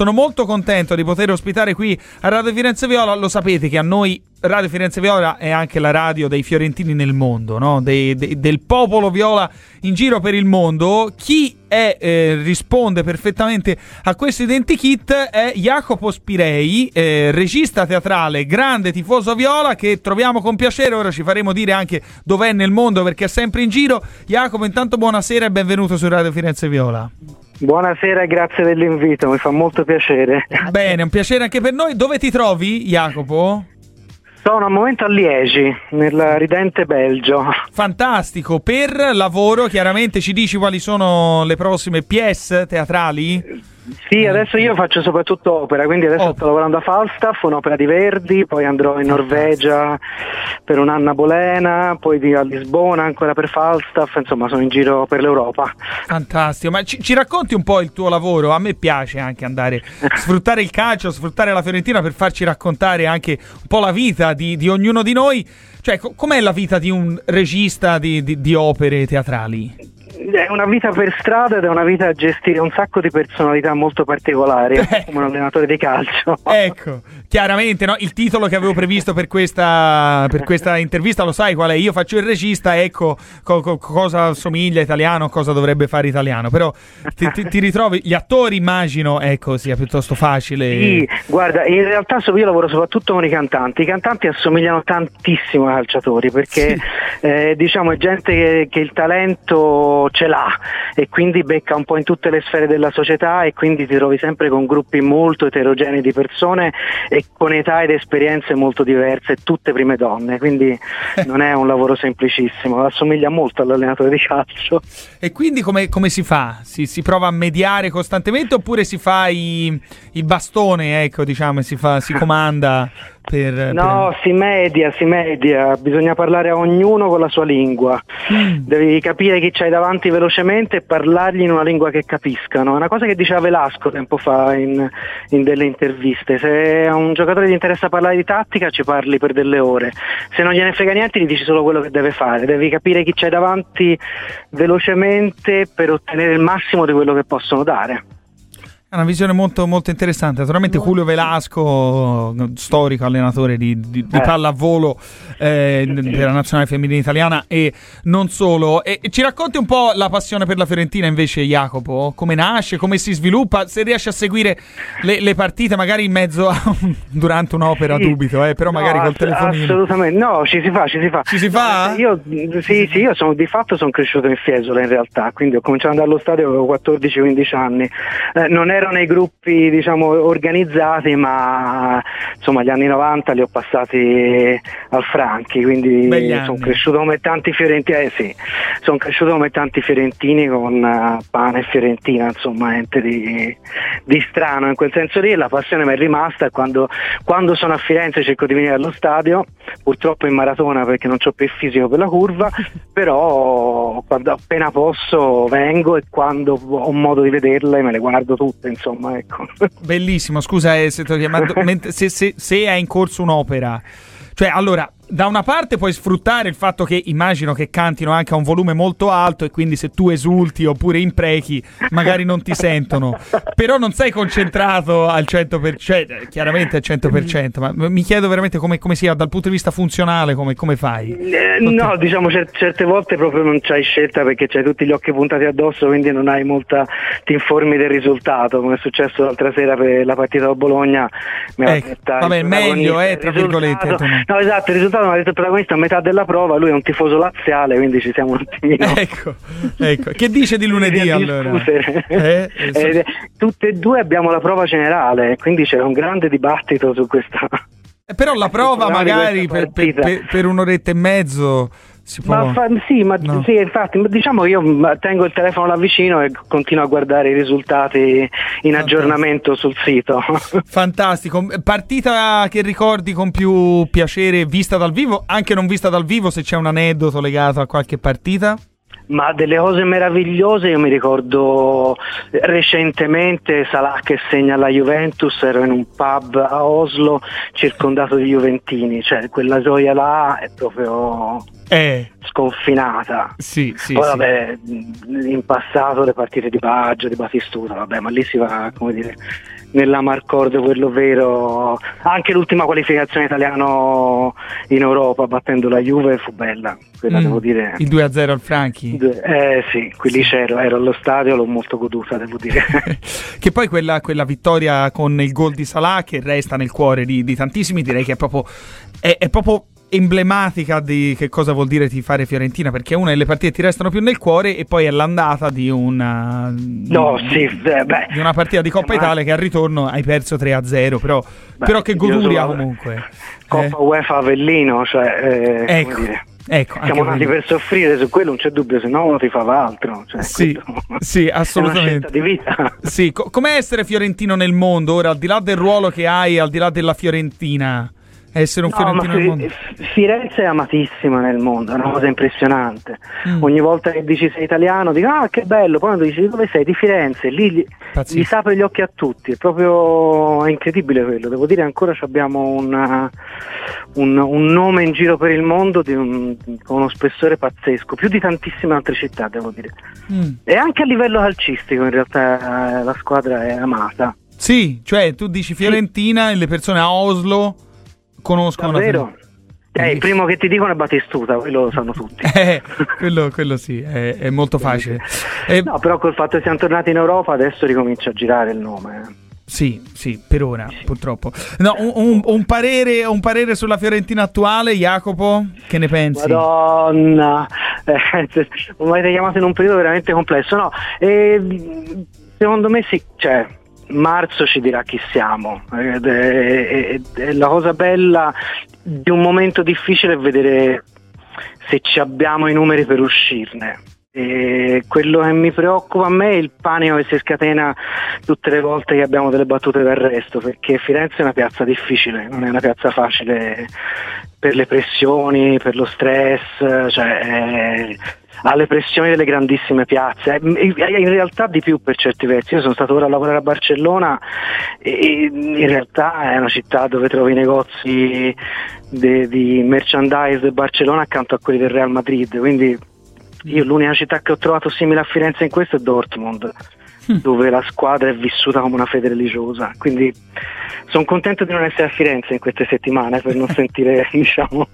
sono molto contento di poter ospitare qui a Radio Firenze Viola. Lo sapete che a noi Radio Firenze Viola è anche la radio dei fiorentini nel mondo, no? dei, dei, del popolo viola in giro per il mondo. Chi è, eh, risponde perfettamente a questo identikit è Jacopo Spirei, eh, regista teatrale, grande tifoso viola che troviamo con piacere. Ora ci faremo dire anche dov'è nel mondo perché è sempre in giro. Jacopo, intanto buonasera e benvenuto su Radio Firenze Viola. Buonasera e grazie dell'invito, mi fa molto piacere. Bene, un piacere anche per noi. Dove ti trovi, Jacopo? Sono al momento a Liegi, nel ridente Belgio. Fantastico, per lavoro chiaramente ci dici quali sono le prossime pièce teatrali? Sì, adesso io faccio soprattutto opera, quindi adesso oh. sto lavorando a Falstaff, un'opera di Verdi, poi andrò in Norvegia per un anno a Bolena, poi a Lisbona ancora per Falstaff, insomma sono in giro per l'Europa. Fantastico, ma ci, ci racconti un po' il tuo lavoro? A me piace anche andare a sfruttare il calcio, sfruttare la Fiorentina per farci raccontare anche un po' la vita di, di ognuno di noi. Cioè, com'è la vita di un regista di, di, di opere teatrali? È una vita per strada ed è una vita a gestire un sacco di personalità molto particolari, eh. come un allenatore di calcio. Ecco, chiaramente no? il titolo che avevo previsto per questa, per questa, intervista lo sai qual è? Io faccio il regista, ecco co- co- cosa somiglia italiano, cosa dovrebbe fare italiano, però ti, ti, ti, ritrovi, gli attori immagino, ecco, sia piuttosto facile. Sì, guarda, in realtà io lavoro soprattutto con i cantanti, i cantanti assomigliano tantissimo ai calciatori perché sì. eh, diciamo è gente che, che il talento ce l'ha e quindi becca un po' in tutte le sfere della società e quindi ti trovi sempre con gruppi molto eterogenei di persone e con età ed esperienze molto diverse, tutte prime donne, quindi non è un lavoro semplicissimo, assomiglia molto all'allenatore di calcio. E quindi come, come si fa? Si, si, prova a mediare costantemente oppure si fa i, il bastone, ecco, diciamo, si, fa, si comanda? Per, no, per... si media, si media, bisogna parlare a ognuno con la sua lingua, mm. devi capire chi c'hai davanti velocemente e parlargli in una lingua che capiscano. È una cosa che diceva Velasco tempo fa in, in delle interviste, se a un giocatore ti interessa parlare di tattica ci parli per delle ore, se non gliene frega niente gli dici solo quello che deve fare, devi capire chi c'hai davanti velocemente per ottenere il massimo di quello che possono dare. È una visione molto, molto interessante. Naturalmente Julio Velasco, storico allenatore di, di, di eh. pallavolo eh, della nazionale femminile italiana e non solo. E, e ci racconti un po' la passione per la Fiorentina invece, Jacopo? Come nasce, come si sviluppa? Se riesci a seguire le, le partite magari in mezzo a un, durante un'opera, sì. dubito, eh, però magari no, col telefonino. Assolutamente, no, ci si fa, ci si fa. Ci si fa? Io, sì, sì, io sono, di fatto sono cresciuto in Fiesola in realtà, quindi ho cominciato ad andare allo stadio avevo 14-15 anni. Eh, non è ero nei gruppi diciamo, organizzati, ma insomma gli anni 90 li ho passati al Franchi, quindi sono cresciuto come tanti fiorentini, eh, sì, sono cresciuto come tanti fiorentini con uh, pane e fiorentina, insomma, niente di, di, strano in quel senso lì, la passione mi è rimasta e quando, quando sono a Firenze cerco di venire allo stadio, purtroppo in maratona perché non ho più il fisico per la curva, però quando appena posso vengo e quando ho modo di vederle me le guardo tutte insomma ecco. bellissimo scusa eh, se, se, se, se è in corso un'opera cioè allora da una parte puoi sfruttare il fatto che immagino che cantino anche a un volume molto alto e quindi se tu esulti oppure imprechi magari non ti sentono, però non sei concentrato al 100%, cioè, chiaramente al 100%, ma mi chiedo veramente come, come sia dal punto di vista funzionale, come, come fai? Eh, no, diciamo cer- certe volte proprio non c'hai scelta perché c'hai tutti gli occhi puntati addosso, quindi non hai molta, ti informi del risultato, come è successo l'altra sera per la partita a Bologna. Mi ecco, vabbè, meglio, eh, tra virgolette. No, esatto, il risultato mi ha detto il protagonista a metà della prova, lui è un tifoso laziale, quindi ci siamo un attimino. Ecco, ecco. Che dice di lunedì allora? Eh, eh, tutte e due abbiamo la prova generale, quindi c'era un grande dibattito su questa. Eh, però la prova magari per, per, per un'oretta e mezzo ma fa, sì, ma no. sì, infatti, diciamo che io tengo il telefono là vicino e continuo a guardare i risultati in aggiornamento sul sito. Fantastico. Partita che ricordi con più piacere vista dal vivo, anche non vista dal vivo, se c'è un aneddoto legato a qualche partita? Ma delle cose meravigliose io mi ricordo recentemente Salah che segna la Juventus, ero in un pub a Oslo circondato di Juventini, cioè quella gioia là è proprio eh. sconfinata. Sì, sì, Poi vabbè, in passato le partite di Baggio, di Batistuta, vabbè, ma lì si va, come dire, nella Marcord quello vero anche l'ultima qualificazione italiano in Europa battendo la Juve fu bella quella mm, devo dire. Il 2-0 al Franchi? Eh sì qui lì c'ero ero allo stadio l'ho molto goduta devo dire. Che poi quella, quella, vittoria con il gol di Salah che resta nel cuore di, di tantissimi direi che è proprio è, è proprio emblematica di che cosa vuol dire tifare Fiorentina perché una delle partite ti restano più nel cuore e poi è l'andata di una, no, sì, beh, di una partita di Coppa Italia che al ritorno hai perso 3-0 però, beh, però che goduria comunque Coppa eh. UEFA Avellino cioè, eh, ecco. Ecco, Siamo nati per soffrire, su quello non c'è dubbio, se no uno ti fa altro. Cioè, sì, sì, assolutamente. di vita. Sì, co- com'è essere fiorentino nel mondo ora, al di là del ruolo che hai, al di là della Fiorentina? Essere un no, fiorentino nel mondo? Firenze è amatissima nel mondo, è una cosa impressionante. Mm. Ogni volta che dici sei italiano, dico ah che bello, poi quando dici dove sei? Di Firenze, lì gli, gli apre gli occhi a tutti, è proprio è incredibile quello. Devo dire ancora abbiamo una, un, un, nome in giro per il mondo un, con uno spessore pazzesco, più di tantissime altre città devo dire. Mm. E anche a livello calcistico in realtà la squadra è amata. Sì, cioè tu dici Fiorentina sì. e le persone a Oslo conoscono Davvero? Eh, il primo che ti dicono è Battistuta, quello lo sanno tutti. Eh, quello, quello, sì, è, è molto facile. Eh, no, però col fatto che siamo tornati in Europa adesso ricomincia a girare il nome. Eh. Sì, sì, per ora, sì. purtroppo. No, un, un, un, parere, un, parere, sulla Fiorentina attuale, Jacopo? Che ne pensi? Madonna, eh, mi avete chiamato in un periodo veramente complesso. No, eh, secondo me sì, cioè, marzo ci dirà chi siamo. Ed è, è, è la cosa bella di un momento difficile è vedere se ci abbiamo i numeri per uscirne. E quello che mi preoccupa a me è il panico che si scatena tutte le volte che abbiamo delle battute d'arresto, perché Firenze è una piazza difficile, non è una piazza facile per le pressioni, per lo stress, cioè alle pressioni delle grandissime piazze, in realtà di più per certi versi. Io sono stato ora a lavorare a Barcellona e in realtà è una città dove trovi i negozi de, di merchandise del Barcellona accanto a quelli del Real Madrid, quindi io l'unica città che ho trovato simile a Firenze in questo è Dortmund. Dove la squadra è vissuta come una fede religiosa. Quindi sono contento di non essere a Firenze in queste settimane per non sentire diciamo,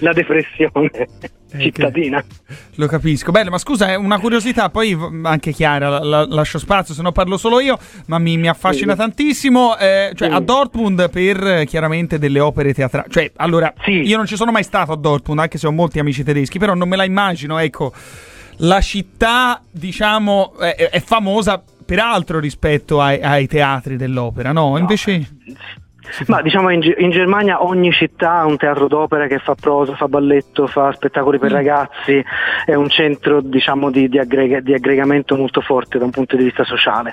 la depressione eh, cittadina. Lo capisco. Bene, ma scusa, è una curiosità, poi anche Chiara, la, la, lascio spazio, se no parlo solo io, ma mi, mi affascina sì. tantissimo. Eh, cioè, sì. a Dortmund per chiaramente delle opere teatrali. Cioè, allora, sì. io non ci sono mai stato a Dortmund, anche se ho molti amici tedeschi, però non me la immagino, ecco. La città, diciamo, è, è famosa peraltro rispetto ai, ai teatri dell'opera, no? Invece... Ma diciamo in, in, Germania ogni città ha un teatro d'opera che fa prosa, fa balletto, fa spettacoli per mm. ragazzi, è un centro diciamo, di, di, aggrega, di, aggregamento molto forte da un punto di vista sociale.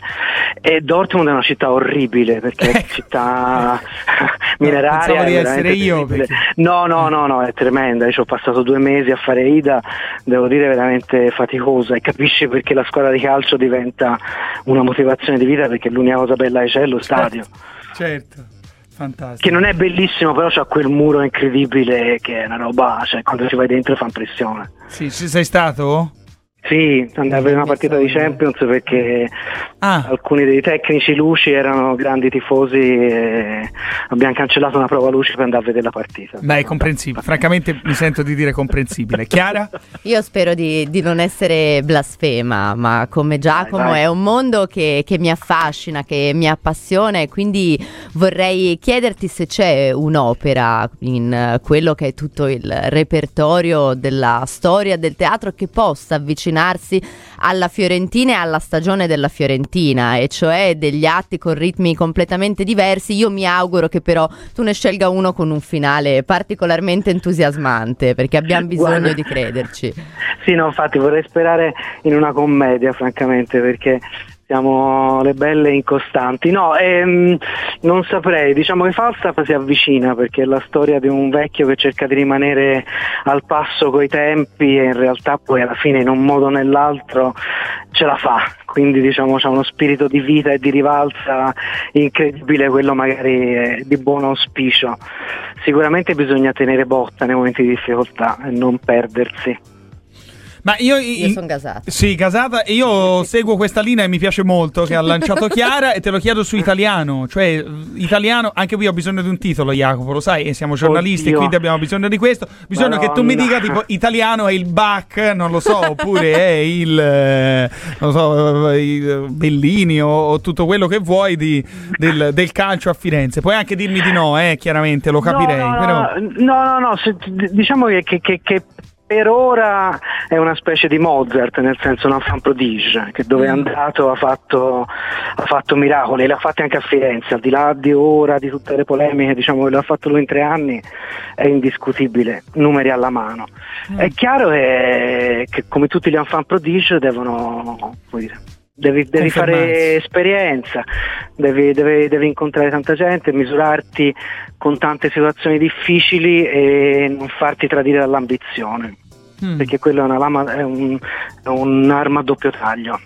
E Dortmund è una città orribile perché è una città mineraria. Di essere io. Perché... No, no, no, no, è tremenda. Io ci ho passato due mesi a fare Ida, devo dire veramente faticosa e capisci perché la squadra di calcio diventa una motivazione di vita perché l'unica cosa bella che c'è è lo stadio. Certo. Fantastico. Che non è bellissimo, però c'ha quel muro incredibile che è una roba, cioè quando ci vai dentro fa impressione. Sì, ci sei stato? Sì, andai a vedere una partita di Champions perché ah. alcuni dei tecnici luci erano grandi tifosi e abbiamo cancellato una prova luci per andare a vedere la partita. Beh, è comprensibile, francamente mi sento di dire comprensibile. Chiara? Io spero di, di non essere blasfema, ma come Giacomo vai, vai. è un mondo che, che mi affascina, che mi appassiona e quindi vorrei chiederti se c'è un'opera in quello che è tutto il repertorio della storia del teatro che possa avvicinare avvicinarsi alla Fiorentina e alla stagione della Fiorentina, e cioè degli atti con ritmi completamente diversi. Io mi auguro che però tu ne scelga uno con un finale particolarmente entusiasmante, perché abbiamo bisogno Guarda. di crederci. Sì, no, infatti vorrei sperare in una commedia, francamente, perché siamo le belle incostanti. No, ehm, non saprei, diciamo che Falstaff si avvicina perché è la storia di un vecchio che cerca di rimanere al passo coi tempi e in realtà poi alla fine in un modo o nell'altro ce la fa, quindi diciamo c'è uno spirito di vita e di rivalsa incredibile, quello magari di buon auspicio. Sicuramente bisogna tenere botta nei momenti di difficoltà e non perdersi. Ma io, io sono gasata. Sì, gasata. E io seguo questa linea e mi piace molto che ha lanciato Chiara e te lo chiedo su italiano. Cioè, italiano, anche qui ho bisogno di un titolo, Jacopo, lo sai, e siamo giornalisti, Oddio. quindi abbiamo bisogno di questo. Bisogna Madonna. che tu mi dica tipo italiano è il Bach, non lo so, oppure è il, eh, non so, il Bellini o, o, tutto quello che vuoi di, del, del, calcio a Firenze. Puoi anche dirmi di no, eh, chiaramente, lo capirei. No, no, però... no, no, no se, diciamo che, che, che per ora è una specie di Mozart, nel senso un fan prodige, che dove è mm. andato ha fatto, ha fatto miracoli, l'ha fatti anche a Firenze, al di là di ora, di tutte le polemiche, diciamo che l'ha fatto lui in tre anni, è indiscutibile, numeri alla mano. Mm. È chiaro che, che, come tutti gli enfant prodige devono, dire, devi, devi fare esperienza, devi, devi, devi, incontrare tanta gente, misurarti con tante situazioni difficili e non farti tradire dall'ambizione, mm. perché quella è, una lama, è, un, è un'arma a doppio taglio.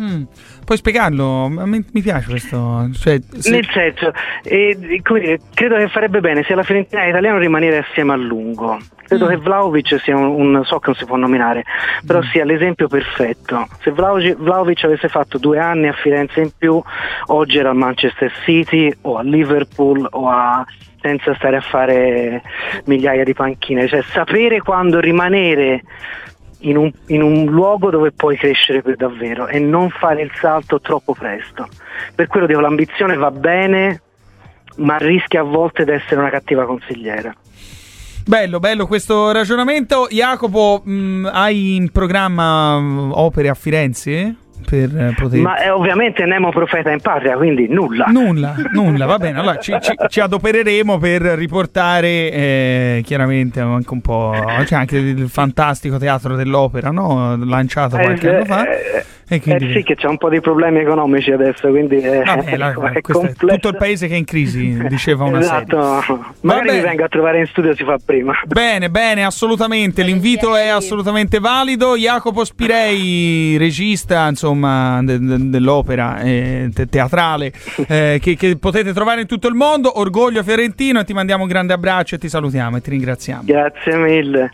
Mm. Puoi spiegarlo? Mi, mi piace questo. Cioè, se... Nel senso, eh, dire, credo che farebbe bene sia la Fiorentina che l'italiano rimanere assieme a lungo. Credo mm. che Vlaovic sia un, un, so che non si può nominare, però mm. sia l'esempio perfetto. Se Vlaovic, Vlaovic, avesse fatto due anni a Firenze in più, oggi era al Manchester City o a Liverpool o a senza stare a fare migliaia di panchine, cioè sapere quando rimanere in un, in un, luogo dove puoi crescere per davvero e non fare il salto troppo presto. Per quello dico l'ambizione va bene, ma rischia a volte di essere una cattiva consigliera. Bello, bello questo ragionamento. Jacopo, mh, mm, hai in programma mm, opere a Firenze? Per eh, poter... Ma eh, ovviamente Nemo profeta in patria, quindi nulla. Nulla, nulla, va bene. Allora ci, ci, ci adopereremo per riportare eh, chiaramente anche un po'... C'è anche il fantastico teatro dell'opera, no? Lanciato qualche eh, anno fa. Eh, eh, sì, che c'è un po' di problemi economici adesso, quindi è, Vabbè, la, è tutto il paese che è in crisi, diceva una esatto. serie. Magari mi venga a trovare in studio si fa prima. Bene, bene, assolutamente, l'invito è assolutamente valido. Jacopo Spirei, regista, insomma, de- de- dell'opera eh, te- teatrale eh, che-, che potete trovare in tutto il mondo. Orgoglio fiorentino e ti mandiamo un grande abbraccio e ti salutiamo e ti ringraziamo. Grazie mille.